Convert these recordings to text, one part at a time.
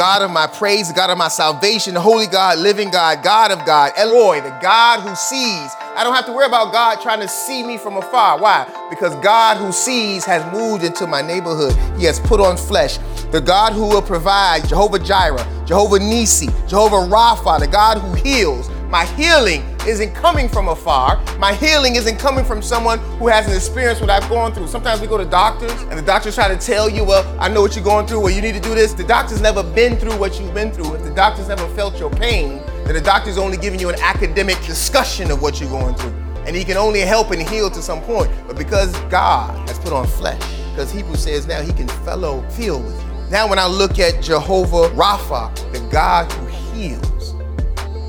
God of my praise, God of my salvation, the holy God, living God, God of God, El Roi, the God who sees. I don't have to worry about God trying to see me from afar. Why? Because God who sees has moved into my neighborhood. He has put on flesh. The God who will provide, Jehovah Jireh, Jehovah Nisi, Jehovah Rapha, the God who heals. My healing isn't coming from afar. My healing isn't coming from someone who hasn't experienced what I've gone through. Sometimes we go to doctors and the doctors try to tell you, well, I know what you're going through, well, you need to do this. The doctor's never been through what you've been through. If the doctor's never felt your pain, then the doctor's only giving you an academic discussion of what you're going through. And he can only help and heal to some point. But because God has put on flesh, because Hebrews says now he can fellow feel with you. Now, when I look at Jehovah Rapha, the God who heals,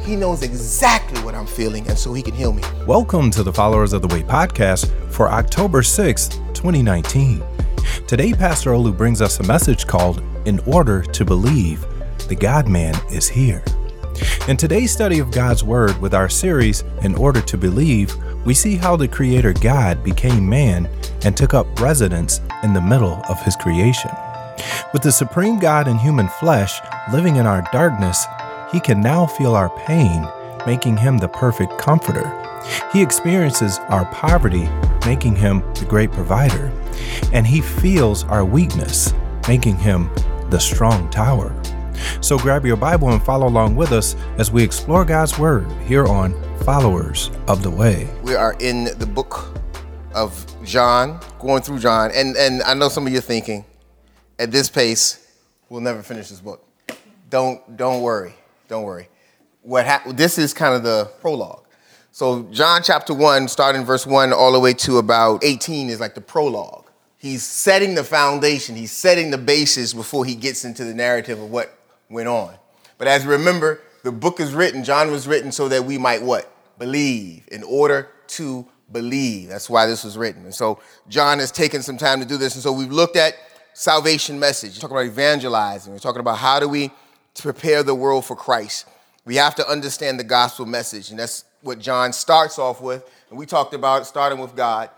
he knows exactly what I'm feeling, and so He can heal me. Welcome to the Followers of the Way podcast for October 6th, 2019. Today, Pastor Olu brings us a message called In Order to Believe, the God Man is Here. In today's study of God's Word with our series, In Order to Believe, we see how the Creator God became man and took up residence in the middle of His creation. With the Supreme God in human flesh living in our darkness, he can now feel our pain, making him the perfect comforter. He experiences our poverty, making him the great provider. And he feels our weakness, making him the strong tower. So grab your Bible and follow along with us as we explore God's Word here on Followers of the Way. We are in the book of John, going through John, and, and I know some of you are thinking, at this pace, we'll never finish this book. Don't, don't worry. Don't worry. What ha- this is kind of the prologue. So John chapter 1, starting verse 1 all the way to about 18 is like the prologue. He's setting the foundation, he's setting the basis before he gets into the narrative of what went on. But as you remember, the book is written, John was written so that we might what? Believe, in order to believe. That's why this was written. And so John has taken some time to do this. And so we've looked at salvation message. We're talking about evangelizing. We're talking about how do we to prepare the world for Christ. We have to understand the gospel message, and that's what John starts off with. And we talked about starting with God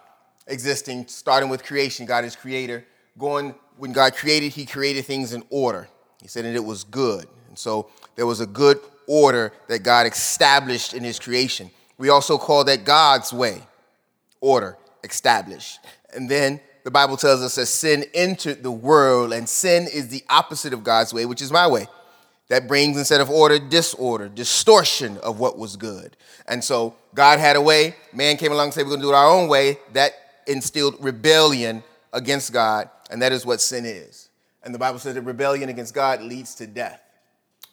existing, starting with creation. God is creator. Going, when God created, he created things in order. He said that it was good. And so there was a good order that God established in his creation. We also call that God's way, order, established. And then the Bible tells us that sin entered the world, and sin is the opposite of God's way, which is my way that brings instead of order disorder distortion of what was good. And so god had a way. Man came along and said we're going to do it our own way. That instilled rebellion against god and that is what sin is. And the bible says that rebellion against god leads to death.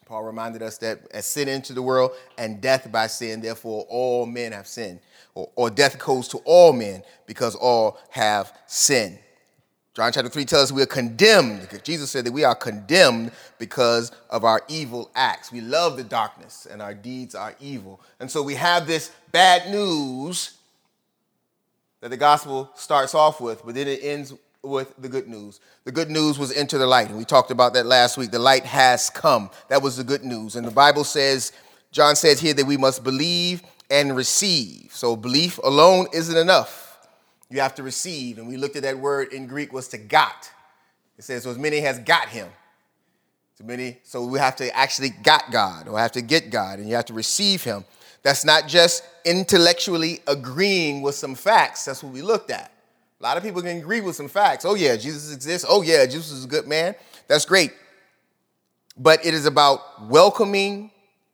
Paul reminded us that as sin entered the world and death by sin therefore all men have sinned. Or, or death goes to all men because all have sinned John chapter 3 tells us we are condemned. Jesus said that we are condemned because of our evil acts. We love the darkness and our deeds are evil. And so we have this bad news that the gospel starts off with, but then it ends with the good news. The good news was enter the light. And we talked about that last week. The light has come. That was the good news. And the Bible says, John says here that we must believe and receive. So belief alone isn't enough you have to receive. And we looked at that word in Greek was to got. It says, so as many has got him. So many, so we have to actually got God or have to get God and you have to receive him. That's not just intellectually agreeing with some facts. That's what we looked at. A lot of people can agree with some facts. Oh, yeah, Jesus exists. Oh, yeah, Jesus is a good man. That's great. But it is about welcoming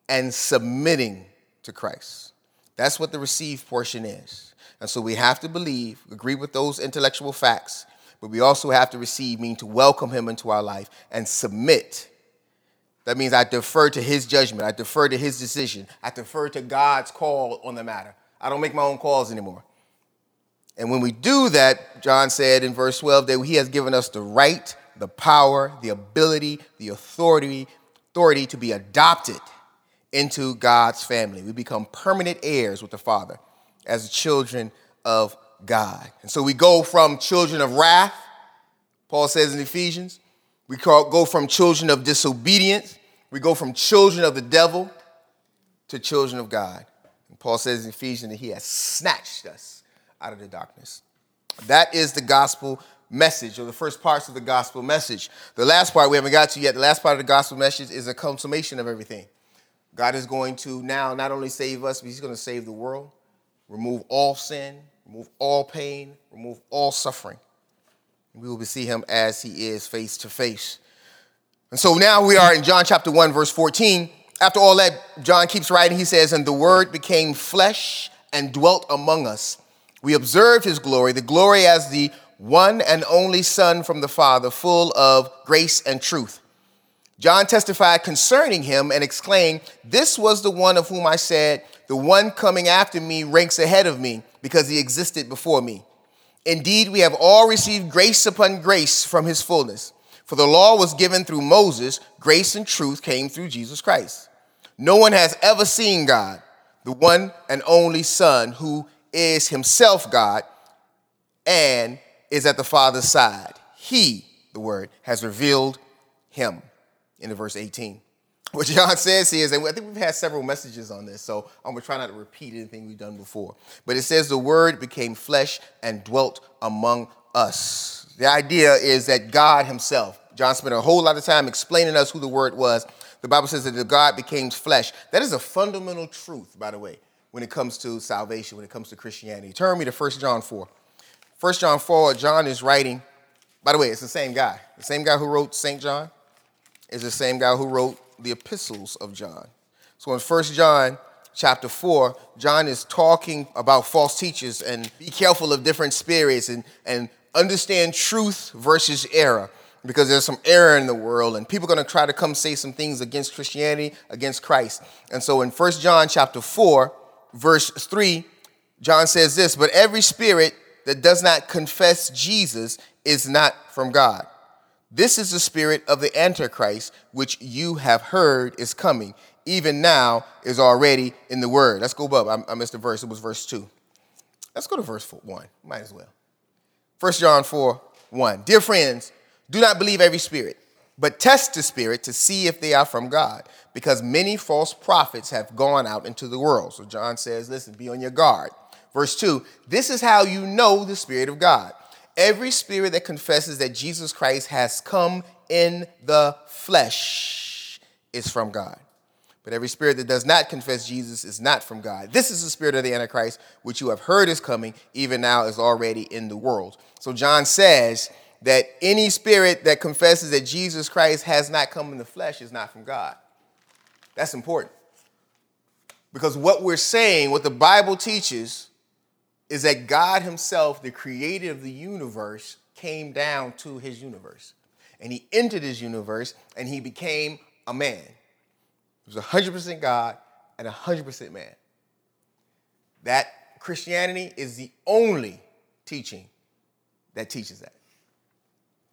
and submitting to Christ. That's what the receive portion is. And so we have to believe, agree with those intellectual facts, but we also have to receive, mean to welcome him into our life and submit. That means I defer to his judgment, I defer to his decision, I defer to God's call on the matter. I don't make my own calls anymore. And when we do that, John said in verse 12 that he has given us the right, the power, the ability, the authority, authority to be adopted into God's family. We become permanent heirs with the Father as children of God. And so we go from children of wrath, Paul says in Ephesians, we go from children of disobedience, we go from children of the devil to children of God. And Paul says in Ephesians that he has snatched us out of the darkness. That is the gospel message or the first parts of the gospel message. The last part we haven't got to yet. The last part of the gospel message is a consummation of everything. God is going to now not only save us, but He's going to save the world, remove all sin, remove all pain, remove all suffering. We will see Him as He is face to face. And so now we are in John chapter 1, verse 14. After all that, John keeps writing. He says, And the Word became flesh and dwelt among us. We observed His glory, the glory as the one and only Son from the Father, full of grace and truth. John testified concerning him and exclaimed, This was the one of whom I said, The one coming after me ranks ahead of me, because he existed before me. Indeed, we have all received grace upon grace from his fullness. For the law was given through Moses, grace and truth came through Jesus Christ. No one has ever seen God, the one and only Son, who is himself God and is at the Father's side. He, the Word, has revealed him in verse 18. What John says here is, and I think we've had several messages on this, so I'm gonna try not to repeat anything we've done before. But it says the Word became flesh and dwelt among us. The idea is that God Himself, John spent a whole lot of time explaining us who the Word was. The Bible says that the God became flesh. That is a fundamental truth, by the way, when it comes to salvation, when it comes to Christianity. Turn me to 1 John 4. 1 John 4, John is writing, by the way, it's the same guy. The same guy who wrote St. John is the same guy who wrote the epistles of John. So in 1 John chapter 4, John is talking about false teachers and be careful of different spirits and, and understand truth versus error because there's some error in the world and people are going to try to come say some things against Christianity, against Christ. And so in 1 John chapter 4, verse 3, John says this, but every spirit that does not confess Jesus is not from God. This is the spirit of the Antichrist, which you have heard is coming. Even now is already in the word. Let's go above. I, missed the verse. It was verse 2. Let's go to verse 1. Might as well. 1 John 4 1. Dear friends, do not believe every spirit, but test the spirit to see if they are from God, because many false prophets have gone out into the world. So John says, listen, be on your guard. Verse 2 This is how you know the Spirit of God. Every spirit that confesses that Jesus Christ has come in the flesh is from God. But every spirit that does not confess Jesus is not from God. This is the spirit of the Antichrist, which you have heard is coming, even now is already in the world. So John says that any spirit that confesses that Jesus Christ has not come in the flesh is not from God. That's important. Because what we're saying, what the Bible teaches, is that God Himself, the creator of the universe, came down to His universe. And He entered His universe and He became a man. He was 100% God and 100% man. That Christianity is the only teaching that teaches that.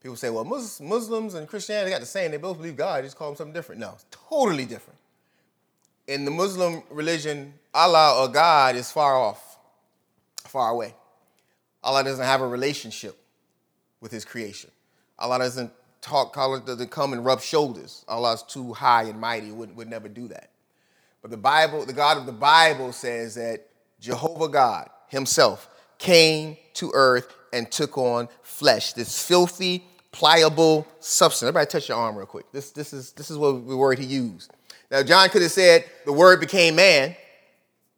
People say, well, Muslims and Christianity got the same. They both believe God. just call them something different. No, totally different. In the Muslim religion, Allah or God is far off far away. Allah doesn't have a relationship with his creation. Allah doesn't talk, Allah doesn't come and rub shoulders. Allah's too high and mighty, would, would never do that. But the Bible, the God of the Bible says that Jehovah God himself came to earth and took on flesh, this filthy, pliable substance. Everybody touch your arm real quick. This, this, is, this is what the word he used. Now, John could have said the word became man,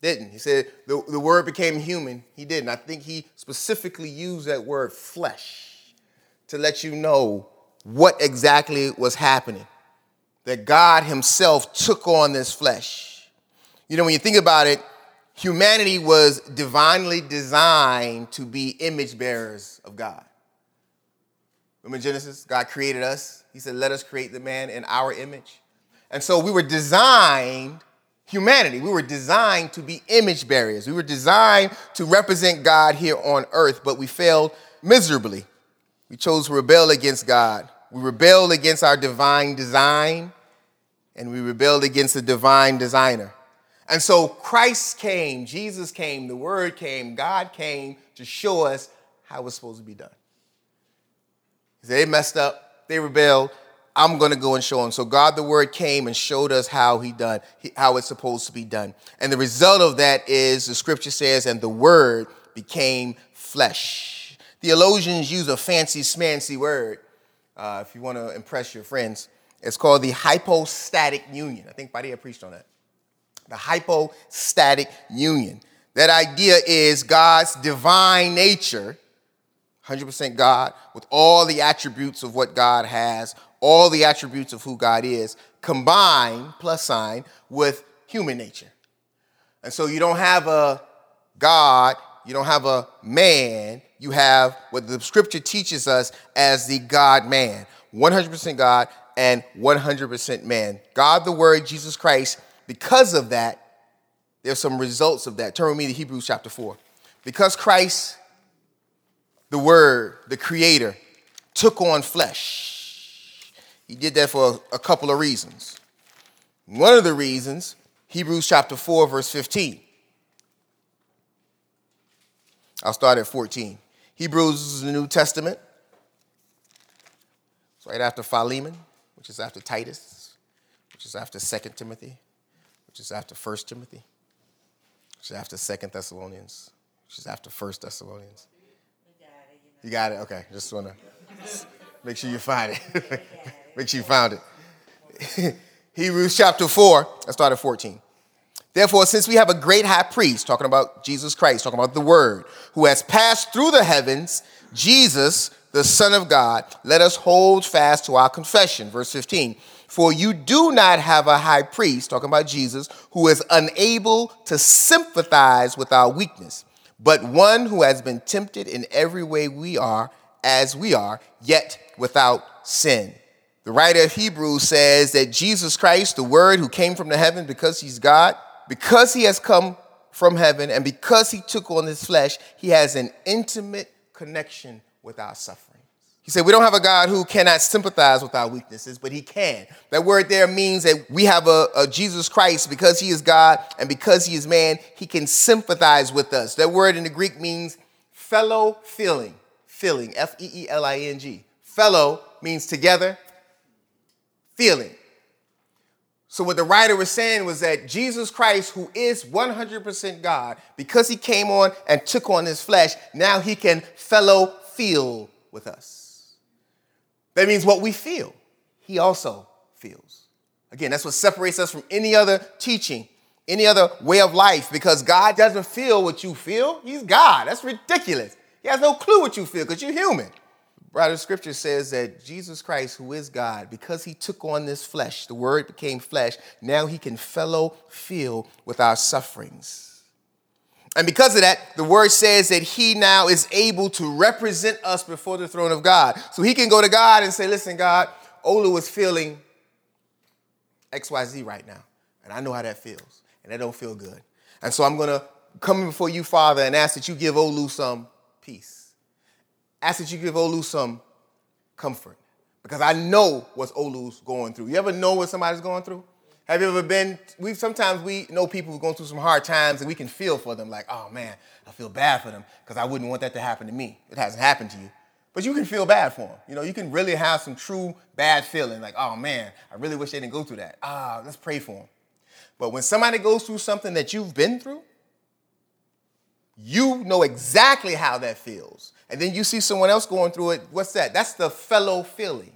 didn't. He said the, the word became human. He didn't. I think he specifically used that word flesh to let you know what exactly was happening. That God Himself took on this flesh. You know, when you think about it, humanity was divinely designed to be image bearers of God. Remember Genesis? God created us. He said, Let us create the man in our image. And so we were designed humanity. We were designed to be image bearers. We were designed to represent God here on earth, but we failed miserably. We chose to rebel against God. We rebelled against our divine design, and we rebelled against the divine designer. And so Christ came, Jesus came, the Word came, God came to show us how it was supposed to be done. They messed up, they rebelled, I'm going to go and show him. So God the Word came and showed us how he done, how it's supposed to be done. And the result of that is the scripture says, and the Word became flesh. Theologians use a fancy smancy word uh, if you want to impress your friends. It's called the hypostatic union. I think Badia preached on that. The hypostatic union. That idea is God's divine nature, 100% God, with all the attributes of what God has, all the attributes of who God is, combined, plus sign, with human nature. And so you don't have a God, you don't have a man, you have what the scripture teaches us as the God man 100% God and 100% man. God the Word, Jesus Christ, because of that, there's some results of that. Turn with me to Hebrews chapter 4. Because Christ, the Word, the Creator, took on flesh, He did that for a couple of reasons. One of the reasons, Hebrews chapter 4, verse 15. I'll start at 14. Hebrews is the New Testament. It's right after Philemon, which is after Titus, which is after 2 Timothy, which is after 1 Timothy, which is after 2 Thessalonians, which is after 1 Thessalonians. You got it? Okay. Just want to make sure you find it. make sure you found it. Hebrews chapter 4, I started 14. Therefore, since we have a great high priest, talking about Jesus Christ, talking about the Word, who has passed through the heavens, Jesus, the Son of God, let us hold fast to our confession. Verse 15. For you do not have a high priest, talking about Jesus, who is unable to sympathize with our weakness, but one who has been tempted in every way we are, as we are, yet without sin. The writer of Hebrews says that Jesus Christ, the Word who came from the heaven because he's God, because he has come from heaven and because he took on this flesh, he has an intimate connection with our suffering. He said, We don't have a God who cannot sympathize with our weaknesses, but he can. That word there means that we have a, a, Jesus Christ because he is God and because he is man, he can sympathize with us. That word in the Greek means fellow feeling, feeling, F E E L I N G. Fellow means together, feeling. So, what the writer was saying was that Jesus Christ, who is 100% God, because he came on and took on his flesh, now he can fellow feel with us. That means what we feel, he also feels. Again, that's what separates us from any other teaching, any other way of life, because God doesn't feel what you feel. He's God. That's ridiculous. He has no clue what you feel because you're human. Brother, scripture says that Jesus Christ, who is God, because he took on this flesh, the word became flesh, now he can fellow feel with our sufferings. And because of that, the word says that he now is able to represent us before the throne of God. So he can go to God and say, Listen, God, Olu is feeling XYZ right now. And I know how that feels. And that don't feel good. And so I'm to come before you, Father, and ask that you give Olu some peace ask that you give Olu some comfort because I know what Olu's going through. You ever know what somebody's going through? Have you ever been? We sometimes we know people who are going through some hard times, and we can feel for them. Like, oh man, I feel bad for them because I wouldn't want that to happen to me. It hasn't happened to you, but you can feel bad for them. You know, you can really have some true bad feeling. Like, oh man, I really wish they didn't go through that. Ah, let's pray for them. But when somebody goes through something that you've been through, you know exactly how that feels and then you see someone else going through it, what's that? That's the fellow feeling.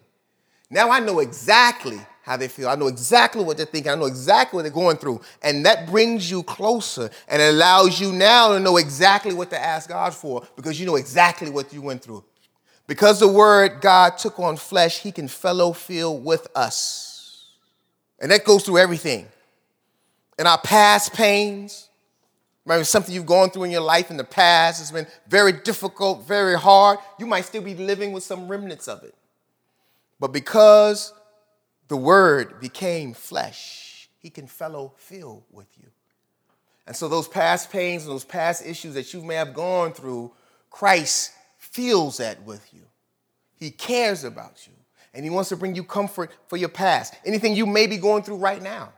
Now I know exactly how they feel. I know exactly what they're thinking. I know exactly what they're going through. And that brings you closer and it allows you now to know exactly what to ask God for because you know exactly what you went through. Because the word God took on flesh, he can fellow feel with us. And that goes through everything. In our past pains, Maybe something you've gone through in your life in the past has been very difficult, very hard. You might still be living with some remnants of it. But because the word became flesh, he can fellow feel with you. And so those past pains and those past issues that you may have gone through, Christ feels that with you. He cares about you. And he wants to bring you comfort for your past. Anything you may be going through right now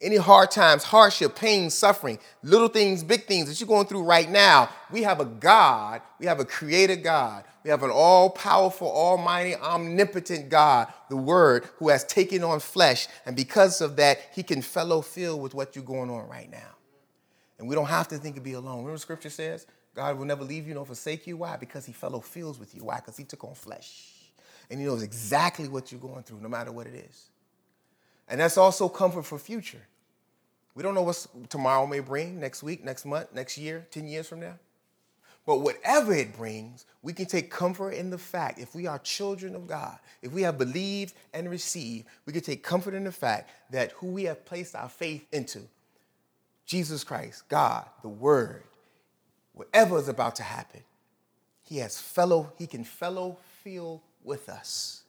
any hard times, hardship, pain, suffering, little things, big things that you're going through right now, we have a God, we have a creator God, we have an all powerful, almighty, omnipotent God, the Word, who has taken on flesh. And because of that, He can fellow feel with what you're going on right now. And we don't have to think to be alone. Remember, Scripture says, God will never leave you nor forsake you. Why? Because he fellow feels with you. Why? Because he took on flesh. And he knows exactly what you're going through, no matter what it is. And that's also comfort for future. We don't know what tomorrow may bring, next week, next month, next year, 10 years from now. But whatever it brings, we can take comfort in the fact, if we are children of God, if we have believed and received, we can take comfort in the fact that who we have placed our faith into, Jesus Christ, God, the Word, whatever is about to happen, He has fellow, He can fellow feel with us.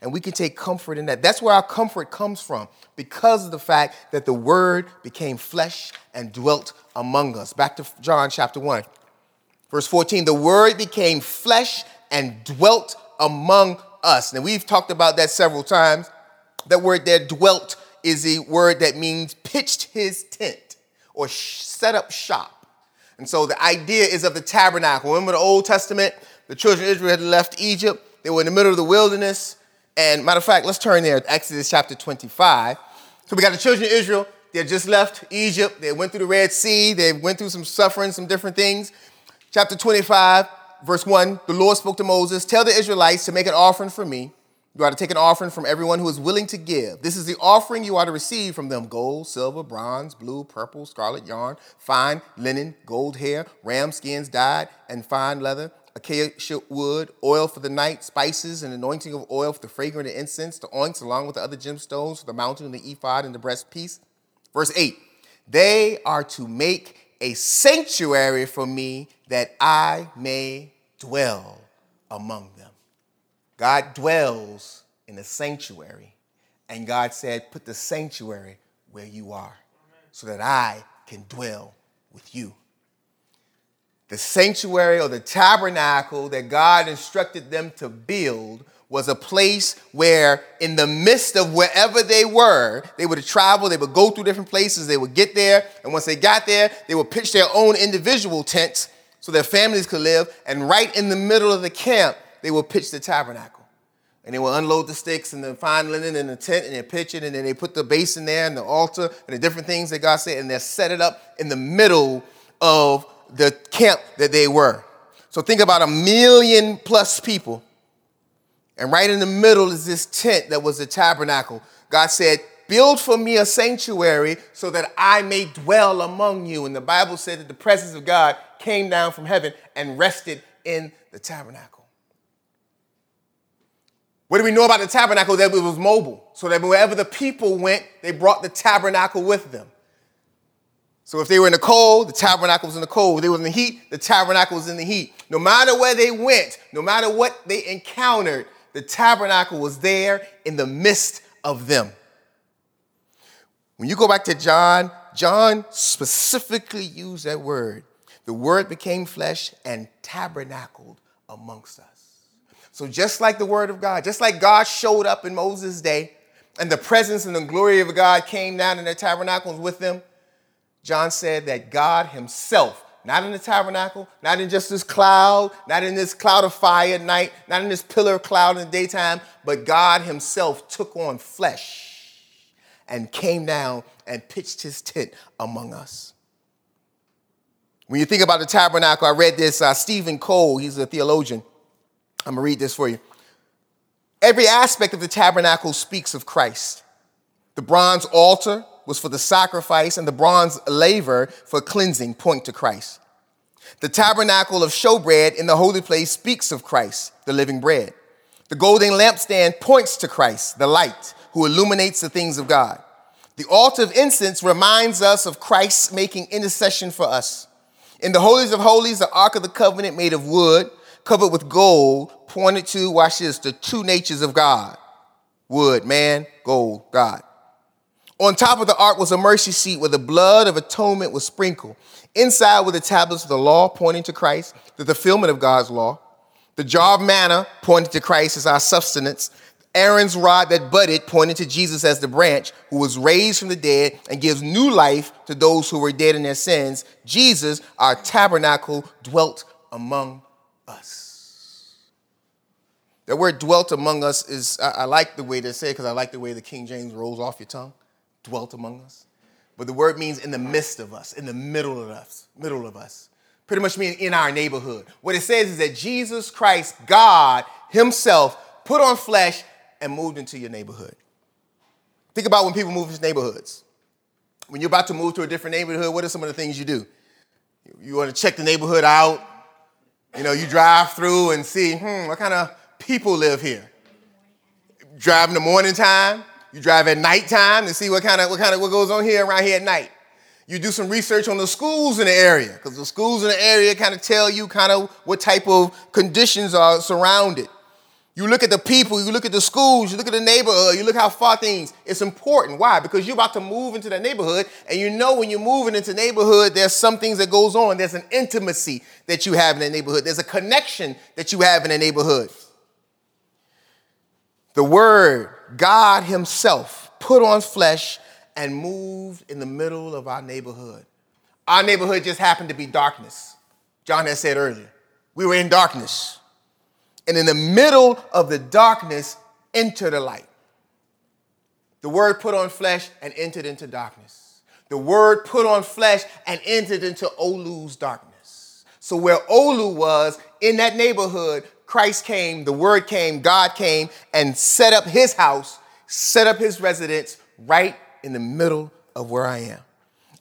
And we can take comfort in that. That's where our comfort comes from because of the fact that the Word became flesh and dwelt among us. Back to John chapter 1, verse 14. The Word became flesh and dwelt among us. Now, we've talked about that several times. That word there, dwelt, is a word that means pitched his tent or set up shop. And so the idea is of the tabernacle. Remember the Old Testament? The children of Israel had left Egypt. They were in the middle of the wilderness. And matter of fact, let's turn there, Exodus chapter 25. So we got the children of Israel. They just left Egypt. They went through the Red Sea. They went through some suffering, some different things. Chapter 25, verse 1, the Lord spoke to Moses, Tell the Israelites to make an offering for me. You are to take an offering from everyone who is willing to give. This is the offering you are to receive from them gold, silver, bronze, blue, purple, scarlet yarn, fine linen, gold hair, ram skins dyed, and fine leather acacia wood, oil for the night, spices, and anointing of oil for the fragrant incense, the onyx, along with the other gemstones for the mountain the ephod and the breastpiece. Verse 8 They are to make a sanctuary for me that I may dwell among them. God dwells in the sanctuary, and God said, Put the sanctuary where you are so that I can dwell with you the sanctuary or the tabernacle that God instructed them to build was a place where, in the midst of wherever they were, they would travel, they would go through different places, they would get there, and once they got there, they would pitch their own individual tents so their families could live. And right in the middle of the camp, they would pitch the tabernacle. And they would unload the sticks and the fine linen in the tent and they pitch it, and then they put the basin there and the altar and the different things that God said, and they set it up in the middle of the camp that they were. So think about a million plus people. And right in the middle is this tent that was the tabernacle. God said, Build for me a sanctuary so that I may dwell among you. And the Bible said that the presence of God came down from heaven and rested in the tabernacle. What do we know about the tabernacle? That it was mobile. So that wherever the people went, they brought the tabernacle with them. So if they were in the cold, the tabernacle was in the cold. If they were in the heat, the tabernacle was in the heat. No matter where they went, no matter what they encountered, the tabernacle was there in the midst of them. When you go back to John, John specifically used that word. The word became flesh and tabernacled amongst us. So just like the word of God, just like God showed up in Moses' day and the presence and the glory of God came down in the tabernacles with them, John said that God Himself, not in the tabernacle, not in just this cloud, not in this cloud of fire at night, not in this pillar of cloud in the daytime, but God Himself took on flesh and came down and pitched His tent among us. When you think about the tabernacle, I read this, uh, Steven Cole, he's a theologian. I'm gonna read this for you. Every aspect of the tabernacle speaks of Christ. The bronze altar, was for the sacrifice, and the bronze laver for cleansing point to Christ. The tabernacle of showbread in the holy place speaks of Christ, the living bread. The golden lampstand points to Christ, the light, who illuminates the things of God. The altar of incense reminds us of Christ making intercession for us. In the holies of holies, the ark of the covenant made of wood, covered with gold, pointed to, watch this, the two natures of God wood, man, gold, God. On top of the ark was a mercy seat where the blood of atonement was sprinkled. Inside were the tablets of the law pointing to Christ, the fulfillment of God's law. The jar of manna pointed to Christ as our sustenance. Aaron's rod that budded pointed to Jesus as the branch who was raised from the dead and gives new life to those who were dead in their sins. Jesus, our tabernacle, dwelt among us. The word dwelt among us is, I, I like the way they say it because I like the way the King James rolls off your tongue dwelt among us. But the word means in the midst of us, in the middle of us, middle of us. Pretty much mean in our neighborhood. What it says is that Jesus Christ, God Himself, put on flesh and moved into your neighborhood. Think about when people move into neighborhoods. When you're about to move to a different neighborhood, what are some of the things you do? You want to check the neighborhood out. You know, you drive through and see, hmm, what kind of people live here? Drive in the morning time. You drive at nighttime to see what kind of what kind of what goes on here around here at night. You do some research on the schools in the area because the schools in the area kind of tell you kind of what type of conditions are surrounded. You look at the people, you look at the schools, you look at the neighborhood, you look how far things. It's important. Why? Because you're about to move into that neighborhood, and you know when you're moving into neighborhood, there's some things that goes on. There's an intimacy that you have in the neighborhood. There's a connection that you have in the neighborhood. The Word, God Himself, put on flesh and moved in the middle of our neighborhood. Our neighborhood just happened to be darkness. John had said earlier, we were in darkness and in the middle of the darkness enter the light. The word put on flesh and entered into darkness. The word put on flesh and entered into Olu's darkness. So where Olu was in that neighborhood, Christ came, the word came, God came and set up his house, set up his residence right in the middle of where I am.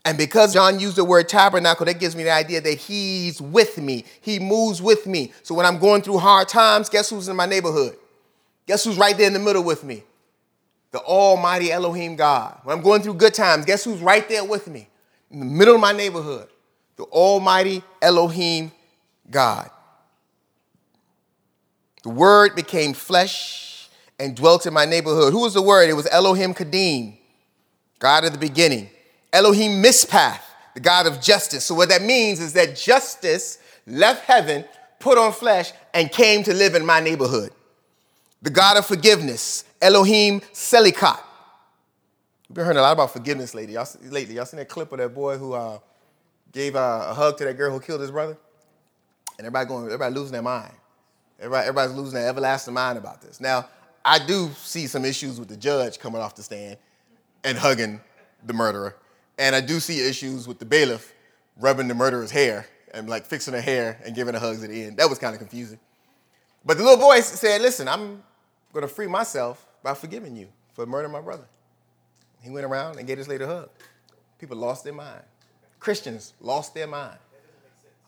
And because John used the word tabernacle, that gives me the idea that he's with me. He moves with me. So when I'm going through hard times, guess who's in my neighborhood? Guess who's right there in the middle with me? The Almighty Elohim God. When I'm going through good times, guess who's right there with me? In the middle of my neighborhood, the Almighty Elohim God. The Word became flesh and dwelt in my neighborhood. Who was the Word? It was Elohim Kadim, God of the beginning. Elohim Mispath, the God of justice. So, what that means is that justice left heaven, put on flesh, and came to live in my neighborhood. The God of forgiveness, Elohim Selikat. We've been hearing a lot about forgiveness lately. Y'all, lately. Y'all seen that clip of that boy who uh, gave uh, a hug to that girl who killed his brother? And everybody going, everybody losing their mind. Everybody, everybody's losing their everlasting mind about this. Now, I do see some issues with the judge coming off the stand and hugging the murderer. And I do see issues with the bailiff rubbing the murderer's hair and like fixing her hair and giving her hugs at the end. That was kind of confusing. But the little boy said, Listen, I'm going to free myself by forgiving you for murdering my brother. He went around and gave his lady a hug. People lost their mind. Christians lost their mind.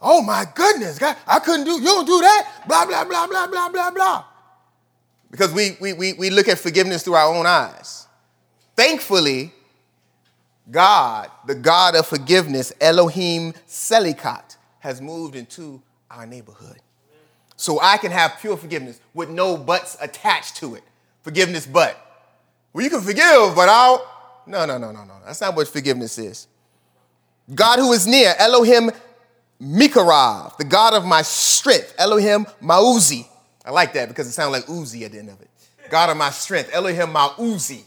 Oh my goodness, God, I couldn't do, you don't do that, blah, blah, blah, blah, blah, blah, blah. Because we, we, we, we look at forgiveness through our own eyes. Thankfully, God, the God of forgiveness, Elohim Selikat, has moved into our neighborhood. So I can have pure forgiveness with no buts attached to it. Forgiveness, but. Well, you can forgive, but I'll. No, no, no, no, no. That's not what forgiveness is. God who is near, Elohim Mikarav, the God of my strength, Elohim Mauzi. I like that because it sounds like Uzi at the end of it. God of my strength, Elohim Mauzi.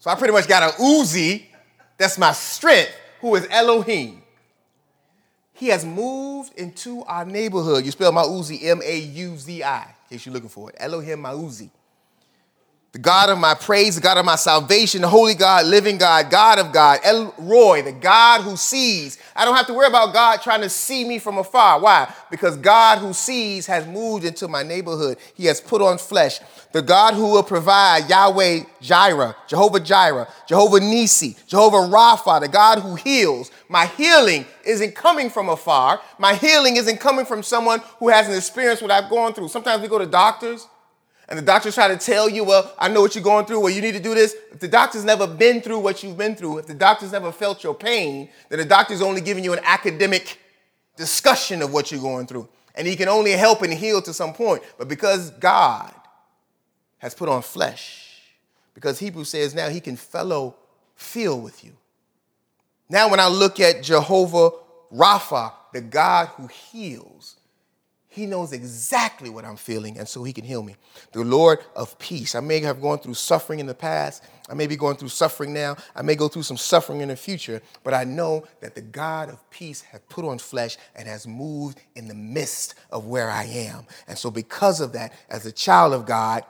So I pretty much got a Uzi that's my strength, who is Elohim. He has moved into our neighborhood. You spell Mauzi, M A U Z I, in case you're looking for it. Elohim Mauzi the God of my praise, the God of my salvation, the holy God, living God, God of God, El Roi, the God who sees. I don't have to worry about God trying to see me from afar. Why? Because God who sees has moved into my neighborhood. He has put on flesh. The God who will provide, Yahweh Jireh, Jehovah Jireh, Jehovah Nisi, Jehovah Rapha, the God who heals. My healing isn't coming from afar. My healing isn't coming from someone who hasn't experienced what I've gone through. Sometimes we go to doctors and the doctor's trying to tell you, well, I know what you're going through, well, you need to do this. If the doctor's never been through what you've been through, if the doctor's never felt your pain, then the doctor's only giving you an academic discussion of what you're going through. And he can only help and heal to some point. But because God has put on flesh, because Hebrew says now he can fellow feel with you. Now, when I look at Jehovah Rapha, the God who heals, he knows exactly what I'm feeling, and so He can heal me. The Lord of peace. I may have gone through suffering in the past. I may be going through suffering now. I may go through some suffering in the future, but I know that the God of peace has put on flesh and has moved in the midst of where I am. And so, because of that, as a child of God,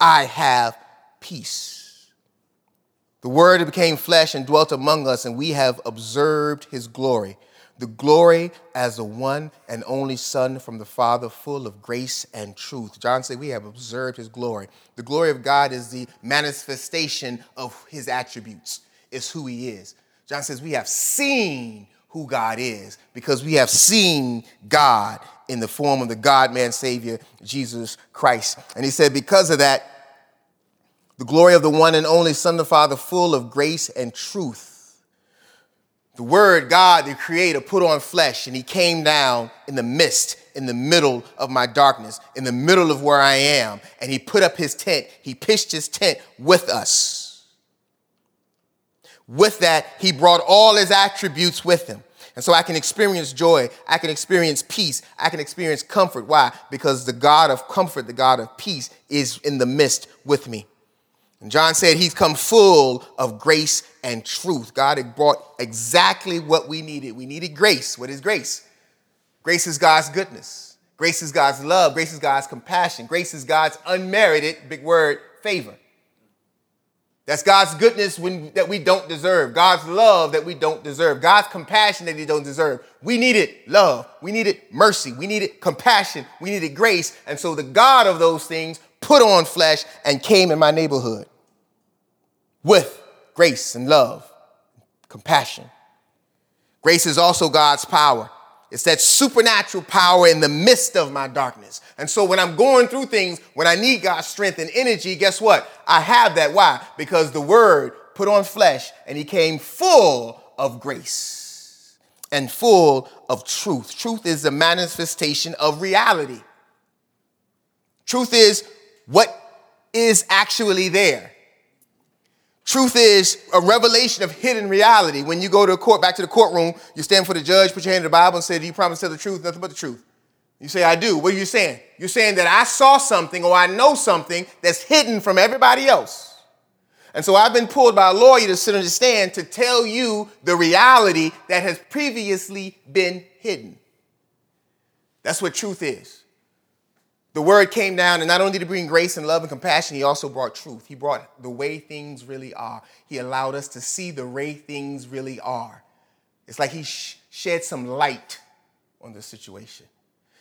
I have peace. The Word became flesh and dwelt among us, and we have observed His glory the glory as the one and only Son from the Father, full of grace and truth. John said, We have observed his glory. The glory of God is the manifestation of his attributes, is who he is. John says, We have seen who God is because we have seen God in the form of the God man Savior, Jesus Christ. And he said, Because of that, the glory of the one and only Son the Father, full of grace and truth the Word, God, the Creator, put on flesh and He came down in the mist, in the middle of my darkness, in the middle of where I am, and He put up His tent. He pitched His tent with us. With that, He brought all His attributes with Him. And so I can experience joy, I can experience peace, I can experience comfort. Why? Because the God of comfort, the God of peace, is in the midst with me. And John said he's come full of grace and truth. God had brought exactly what we needed. We needed grace. What is grace? Grace is God's goodness. Grace is God's love. Grace is God's compassion. Grace is God's unmerited, big word, favor. That's God's goodness when, that we don't deserve, God's love that we don't deserve, God's compassion that we don't deserve. We needed love, we needed mercy, we needed compassion, we needed grace. And so the God of those things put on flesh and came in my neighborhood with grace and love, compassion. Grace is also God's power. It's that supernatural power in the midst of my darkness. And so when I'm going through things, when I need God's strength and energy, guess what? I have that. Why? Because the Word put on flesh and He came full of grace and full of truth. Truth is the manifestation of reality. Truth is what is actually there. Truth is a revelation of hidden reality. When you go to court, back to the courtroom, you stand for the judge, put your hand in the Bible, and say, Do you promise to tell the truth, nothing but the truth? You say, I do. What are you saying? You're saying that I saw something or I know something that's hidden from everybody else. And so I've been pulled by a lawyer to sit on the stand to tell you the reality that has previously been hidden. That's what truth is. The word came down, and not only did he bring grace and love and compassion, he also brought truth. He brought the way things really are. He allowed us to see the way things really are. It's like he sh- shed some light on the situation.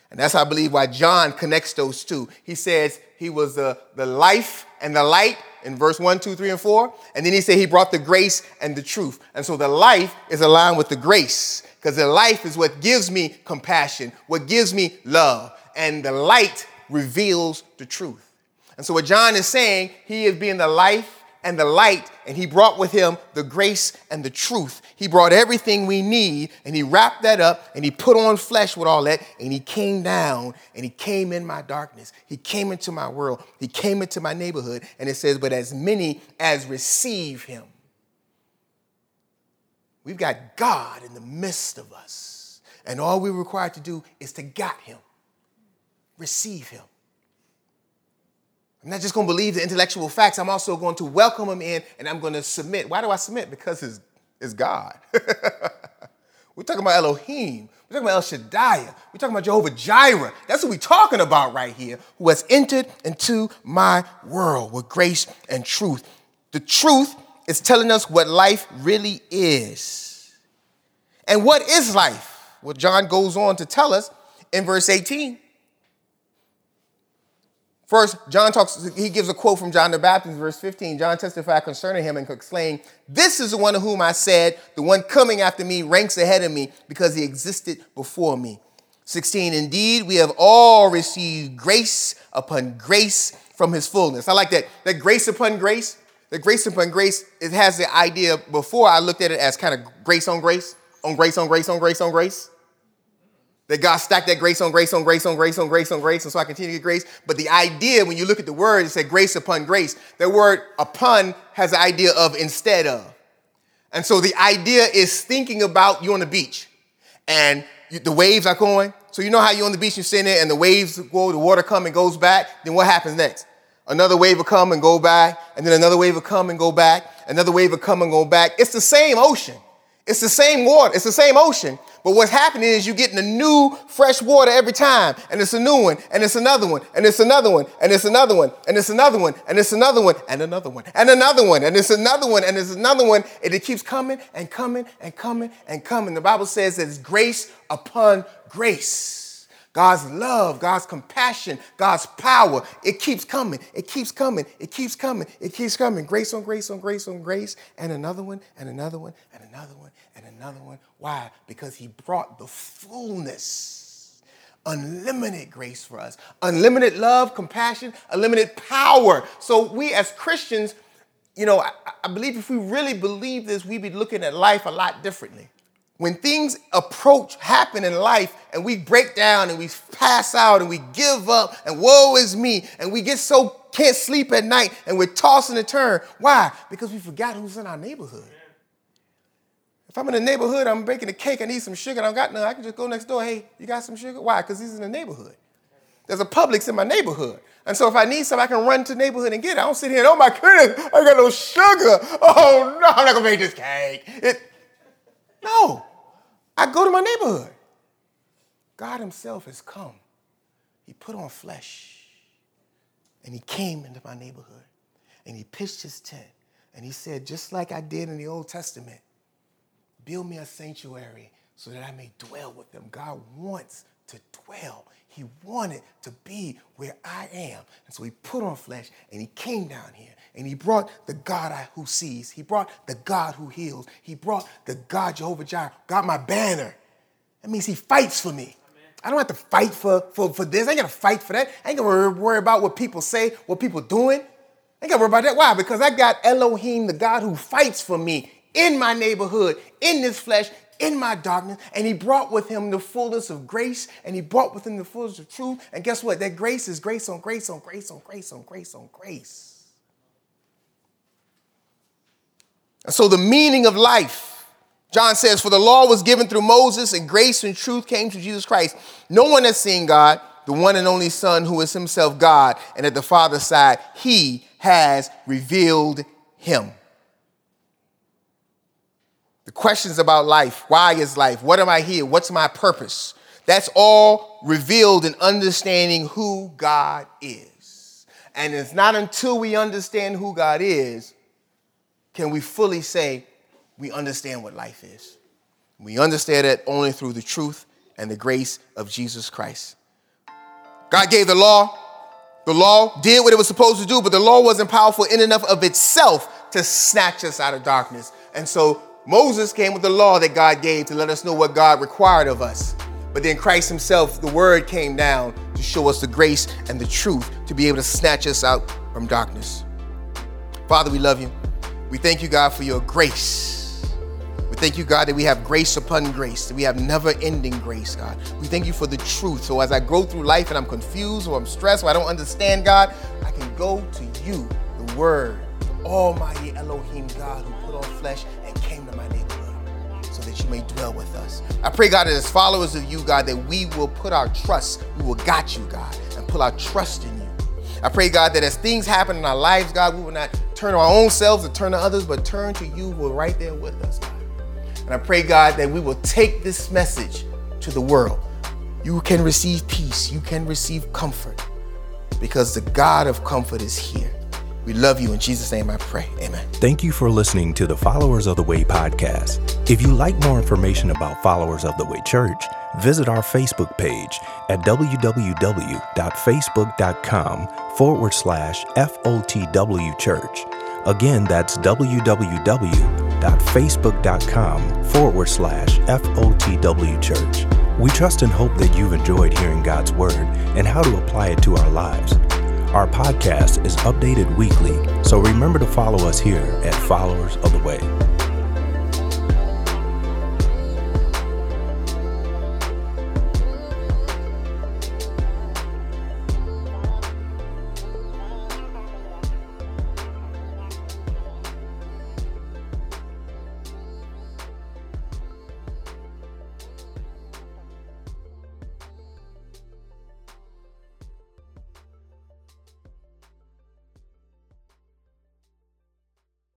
And that's, I believe, why John connects those two. He says he was the, the life and the light in verse 1, 2, 3, and 4. And then he said he brought the grace and the truth. And so the life is aligned with the grace because the life is what gives me compassion, what gives me love. And the light reveals the truth. And so, what John is saying, he is being the life and the light, and he brought with him the grace and the truth. He brought everything we need, and he wrapped that up, and he put on flesh with all that, and he came down, and he came in my darkness. He came into my world. He came into my neighborhood. And it says, But as many as receive him, we've got God in the midst of us. And all we're required to do is to got him receive him. I'm not just going to believe the intellectual facts, I'm also going to welcome him in and I'm going to submit. Why do I submit? Because it's, it's God. we're talking about Elohim. We're talking about El Shaddai. We're talking about Jehovah Jireh. That's what we're talking about right here, who has entered into my world with grace and truth. The truth is telling us what life really is. And what is life? Well, John goes on to tell us in verse 18 First, John talks, he gives a quote from John the Baptist, verse 15. John testified concerning him and exclaimed, This is the one of whom I said, The one coming after me ranks ahead of me because he existed before me. 16, Indeed, we have all received grace upon grace from his fullness. I like that. That grace upon grace, the grace upon grace, it has the idea, before I looked at it as kind of grace on grace, on grace on grace on grace on grace. That God stacked that grace on grace on grace on grace on grace on grace, and so I continue to get grace. But the idea, when you look at the word, it said grace upon grace. The word upon has the idea of instead of. And so the idea is thinking about you on the beach and the waves are going. So you know how you're on the beach, you're sitting there and the waves go, the water come and goes back. Then what happens next? Another wave will come and go back, and then another wave will come and go back, another wave will come and go back. It's the same ocean. It's the same water. It's the same ocean, But what's happening is you're getting a new fresh water every time, and it's a new one, and it's another one, and it's another one, and it's another one, and it's another one, and it's another one, and another one, and another one, and it's another one, and it's another one, and it keeps coming and coming and coming and coming. The Bible says it's grace upon grace. God's love, God's compassion, God's power, it keeps coming, it keeps coming, it keeps coming, it keeps coming. Grace on grace on grace on grace, and another one, and another one, and another one, another one. Why? Because he brought the fullness, unlimited grace for us, unlimited love, compassion, unlimited power. So we as Christians, you know, I, I believe if we really believe this, we'd be looking at life a lot differently. When things approach, happen in life, and we break down and we pass out and we give up and woe is me, and we get so can't sleep at night and we're tossing and turn. Why? Because we forgot who's in our neighborhood. If I'm in the neighborhood, I'm baking a cake, I need some sugar, I don't got none, I can just go next door, hey, you got some sugar? Why? Because he's in the neighborhood. There's a Publix in my neighborhood. And so if I need some, I can run to the neighborhood and get it. I don't sit here and, oh my goodness, I got no sugar. Oh no, I'm not gonna make this cake. It, no, I go to my neighborhood. God Himself has come. He put on flesh and He came into my neighborhood and He pitched His tent and He said, just like I did in the Old Testament, build me a sanctuary so that I may dwell with them. God wants to dwell. He wanted to be where I am. And so he put on flesh and he came down here and he brought the God who sees. He brought the God who heals. He brought the God Jehovah Jireh, got my banner. That means he fights for me. I don't have to fight for, for, for this. I ain't got to fight for that. I ain't got to worry about what people say, what people doing. I ain't got to worry about that. Why? Because I got Elohim, the God who fights for me in my neighborhood, in this flesh, in my darkness, and he brought with him the fullness of grace, and he brought with him the fullness of truth. And guess what? That grace is grace on grace on grace on grace on grace on grace. And so the meaning of life, John says, for the law was given through Moses, and grace and truth came through Jesus Christ. No one has seen God, the one and only Son, who is himself God, and at the Father's side, he has revealed him. The questions about life why is life? What am I here? What's my purpose? That's all revealed in understanding who God is. And it's not until we understand who God is can we fully say we understand what life is. We understand it only through the truth and the grace of Jesus Christ. God gave the law. The law did what it was supposed to do, but the law wasn't powerful in enough of itself to snatch us out of darkness. And so Moses came with the law that God gave to let us know what God required of us. But then Christ Himself, the Word, came down to show us the grace and the truth to be able to snatch us out from darkness. Father, we love you. We thank you, God, for your grace. We thank you, God, that we have grace upon grace, that we have never ending grace, God. We thank you for the truth. So as I go through life and I'm confused or I'm stressed or I don't understand, God, I can go to you, the Word, Almighty Elohim, God, who put on flesh may dwell with us. I pray, God, that as followers of you, God, that we will put our trust, we will got you, God, and put our trust in you. I pray, God, that as things happen in our lives, God, we will not turn to our own selves or turn to others, but turn to you who are right there with us, God. And I pray, God, that we will take this message to the world. You can receive peace, you can receive comfort, because the God of comfort is here. We love you. In Jesus' name I pray. Amen. Thank you for listening to the Followers of the Way podcast. If you like more information about Followers of the Way Church, visit our Facebook page at www.facebook.com forward slash FOTW Church. Again, that's www.facebook.com forward slash FOTW Church. We trust and hope that you've enjoyed hearing God's Word and how to apply it to our lives. Our podcast is updated weekly, so remember to follow us here at Followers of the Way.